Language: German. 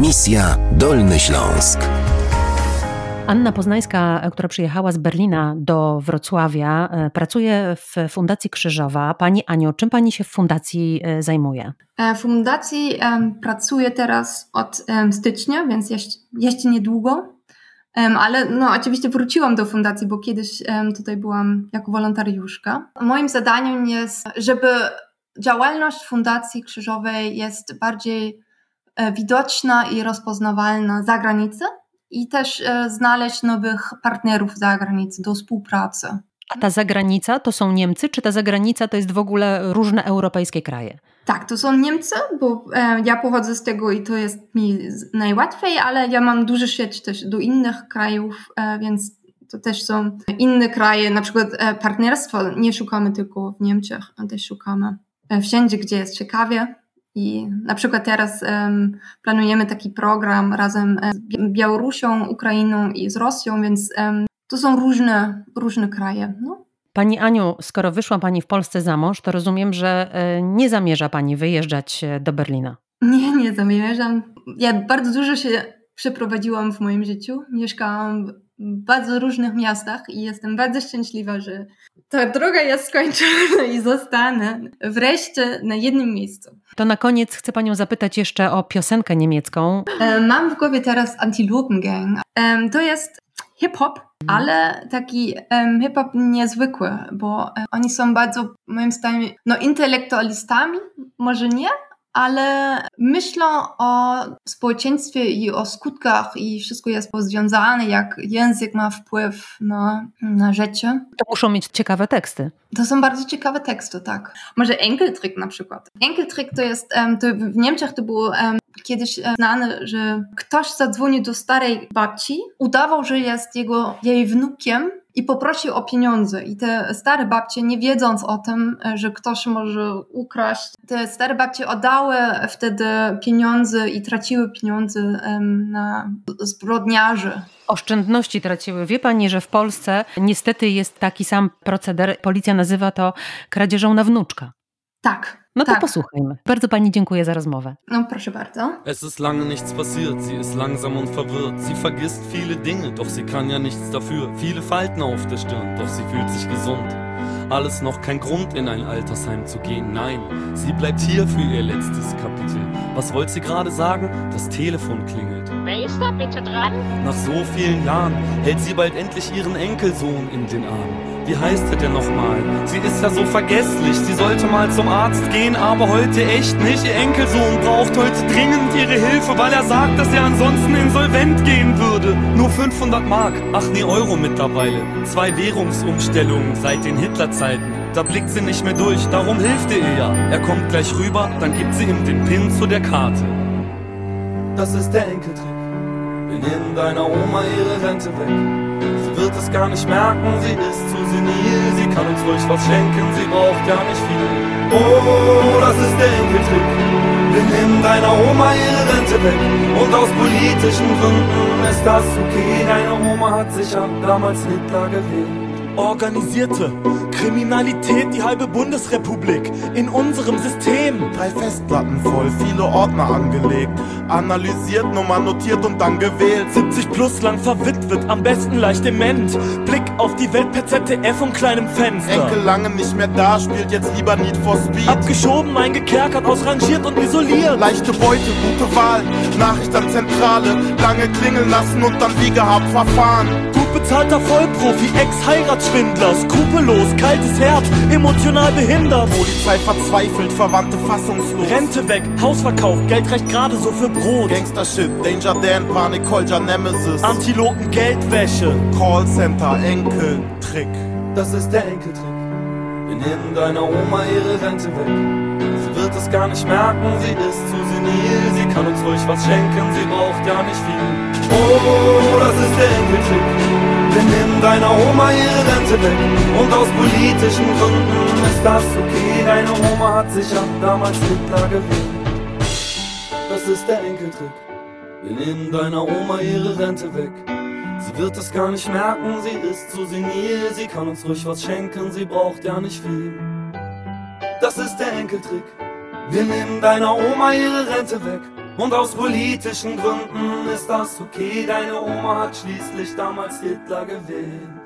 Misja Dolny Śląsk. Anna Poznańska, która przyjechała z Berlina do Wrocławia, e, pracuje w Fundacji Krzyżowa. Pani Aniu, czym pani się w fundacji e, zajmuje? E, w fundacji pracuję teraz od stycznia, więc jeszcze, jeszcze niedługo. Ale no, oczywiście wróciłam do fundacji, bo kiedyś tutaj byłam jako wolontariuszka. Moim zadaniem jest, żeby działalność Fundacji Krzyżowej jest bardziej widoczna i rozpoznawalna za granicą i też e, znaleźć nowych partnerów za granicą do współpracy. A ta zagranica to są Niemcy, czy ta zagranica to jest w ogóle różne europejskie kraje? Tak, to są Niemcy, bo e, ja pochodzę z tego i to jest mi najłatwiej, ale ja mam duży sieć też do innych krajów, e, więc to też są inne kraje, na przykład e, partnerstwo nie szukamy tylko w Niemczech, ale też szukamy e, wszędzie, gdzie jest ciekawie. I na przykład teraz um, planujemy taki program razem z Białorusią, Ukrainą i z Rosją, więc um, to są różne, różne kraje. No. Pani Aniu, skoro wyszła Pani w Polsce za mąż, to rozumiem, że e, nie zamierza Pani wyjeżdżać e, do Berlina. Nie, nie zamierzam. Ja bardzo dużo się przeprowadziłam w moim życiu. Mieszkałam bardzo różnych miastach i jestem bardzo szczęśliwa, że ta droga jest skończona i zostanę wreszcie na jednym miejscu. To na koniec chcę Panią zapytać jeszcze o piosenkę niemiecką. Mam w głowie teraz Antilopengang. To jest hip-hop, ale taki um, hip-hop niezwykły, bo um, oni są bardzo, moim zdaniem, no intelektualistami, może nie, ale myślą o społeczeństwie i o skutkach i wszystko jest pozwiązane, jak język ma wpływ na, na rzeczy. To muszą mieć ciekawe teksty. To są bardzo ciekawe teksty, tak. Może Enkeltrick na przykład. Enkeltrick to jest, to w Niemczech to było kiedyś znane, że ktoś zadzwonił do starej babci, udawał, że jest jego, jej wnukiem i poprosił o pieniądze. I te stare babcie, nie wiedząc o tym, że ktoś może ukraść, te stare babcie oddały wtedy pieniądze i traciły pieniądze na zbrodniarzy. Oszczędności traciły. Wie pani, że w Polsce niestety jest taki sam proceder. Policja nazywa to kradzieżą na wnuczka. Tak, No to tak. posłuchajmy. Bardzo pani dziękuję za rozmowę. No proszę bardzo. Es ist lange nichts passiert, sie ist langsam und verwirrt. Sie vergisst viele Dinge, doch sie kann ja nichts dafür. Viele Falten auf der Stirn, doch sie fühlt sich gesund. Alles noch kein Grund, in ein Altersheim zu gehen. Nein, sie bleibt hier für ihr letztes Kapitel. Was wollte sie gerade sagen? Das Telefon klingelt. Wer ist da bitte dran? Nach so vielen Jahren hält sie bald endlich ihren Enkelsohn in den Arm. Wie heißt er denn nochmal? Sie ist ja so vergesslich, sie sollte mal zum Arzt gehen, aber heute echt nicht. Ihr Enkelsohn braucht heute dringend ihre Hilfe, weil er sagt, dass er ansonsten insolvent gehen würde. Nur 500 Mark, ach nee, Euro mittlerweile. Zwei Währungsumstellungen seit den Hitlerzeiten. Da blickt sie nicht mehr durch, darum hilft er ihr ja. Er kommt gleich rüber, dann gibt sie ihm den Pin zu der Karte. Das ist der Enkeltrick. Wir nehmen deiner Oma ihre Rente weg. Sie wird es gar nicht merken, sie ist zu senil. Sie kann uns ruhig was schenken, sie braucht ja nicht viel. Oh, das ist der Enkeltrick. Wir nehmen deiner Oma ihre Rente weg. Und aus politischen Gründen ist das okay. Deine Oma hat sich ja damals Hitler gewählt. Organisierte Kriminalität, die halbe Bundesrepublik in unserem System. Drei Festplatten voll, viele Ordner angelegt. Analysiert, Nummer notiert und dann gewählt. 70 plus lang verwitwet, am besten leicht dement. Blick auf die Welt per ZDF und kleinem Fenster. Enkel lange nicht mehr da, spielt jetzt lieber Need for Speed. Abgeschoben, eingekerkert, ausrangiert und isoliert. Leichte Beute, gute Wahl. Nachricht an Zentrale. Lange klingeln lassen und dann wie gehabt verfahren. Gut bezahlter Vollprofi, Ex-Heiratsschwindler. Skrupellos, kaltes Herz, emotional behindert. Polizei verzweifelt, Verwandte fassungslos. Rente weg, Haus verkauft, Geld reicht gerade so für Brot. Gangster-Shit, Danger Dan, Panik, Kolja, Nemesis. Antilopen, Geldwäsche. Callcenter, Enkel, Trick. Das ist der Enkeltrick. Wir nehmen deiner Oma ihre Rente weg. Sie wird es gar nicht merken, sie ist zu senil. Sie kann uns ruhig was schenken, sie braucht ja nicht viel. Oh, deiner Oma ihre Rente weg. Und aus politischen Gründen ist das okay. Deine Oma hat sich ja damals Hitler gewählt. Das ist der Enkeltrick. Wir nehmen deiner Oma ihre Rente weg. Sie wird es gar nicht merken, sie ist zu senil. Sie kann uns ruhig was schenken, sie braucht ja nicht viel. Das ist der Enkeltrick. Wir nehmen deiner Oma ihre Rente weg. Und aus politischen Gründen ist das okay. Deine Oma hat schließlich damals Hitler gewählt.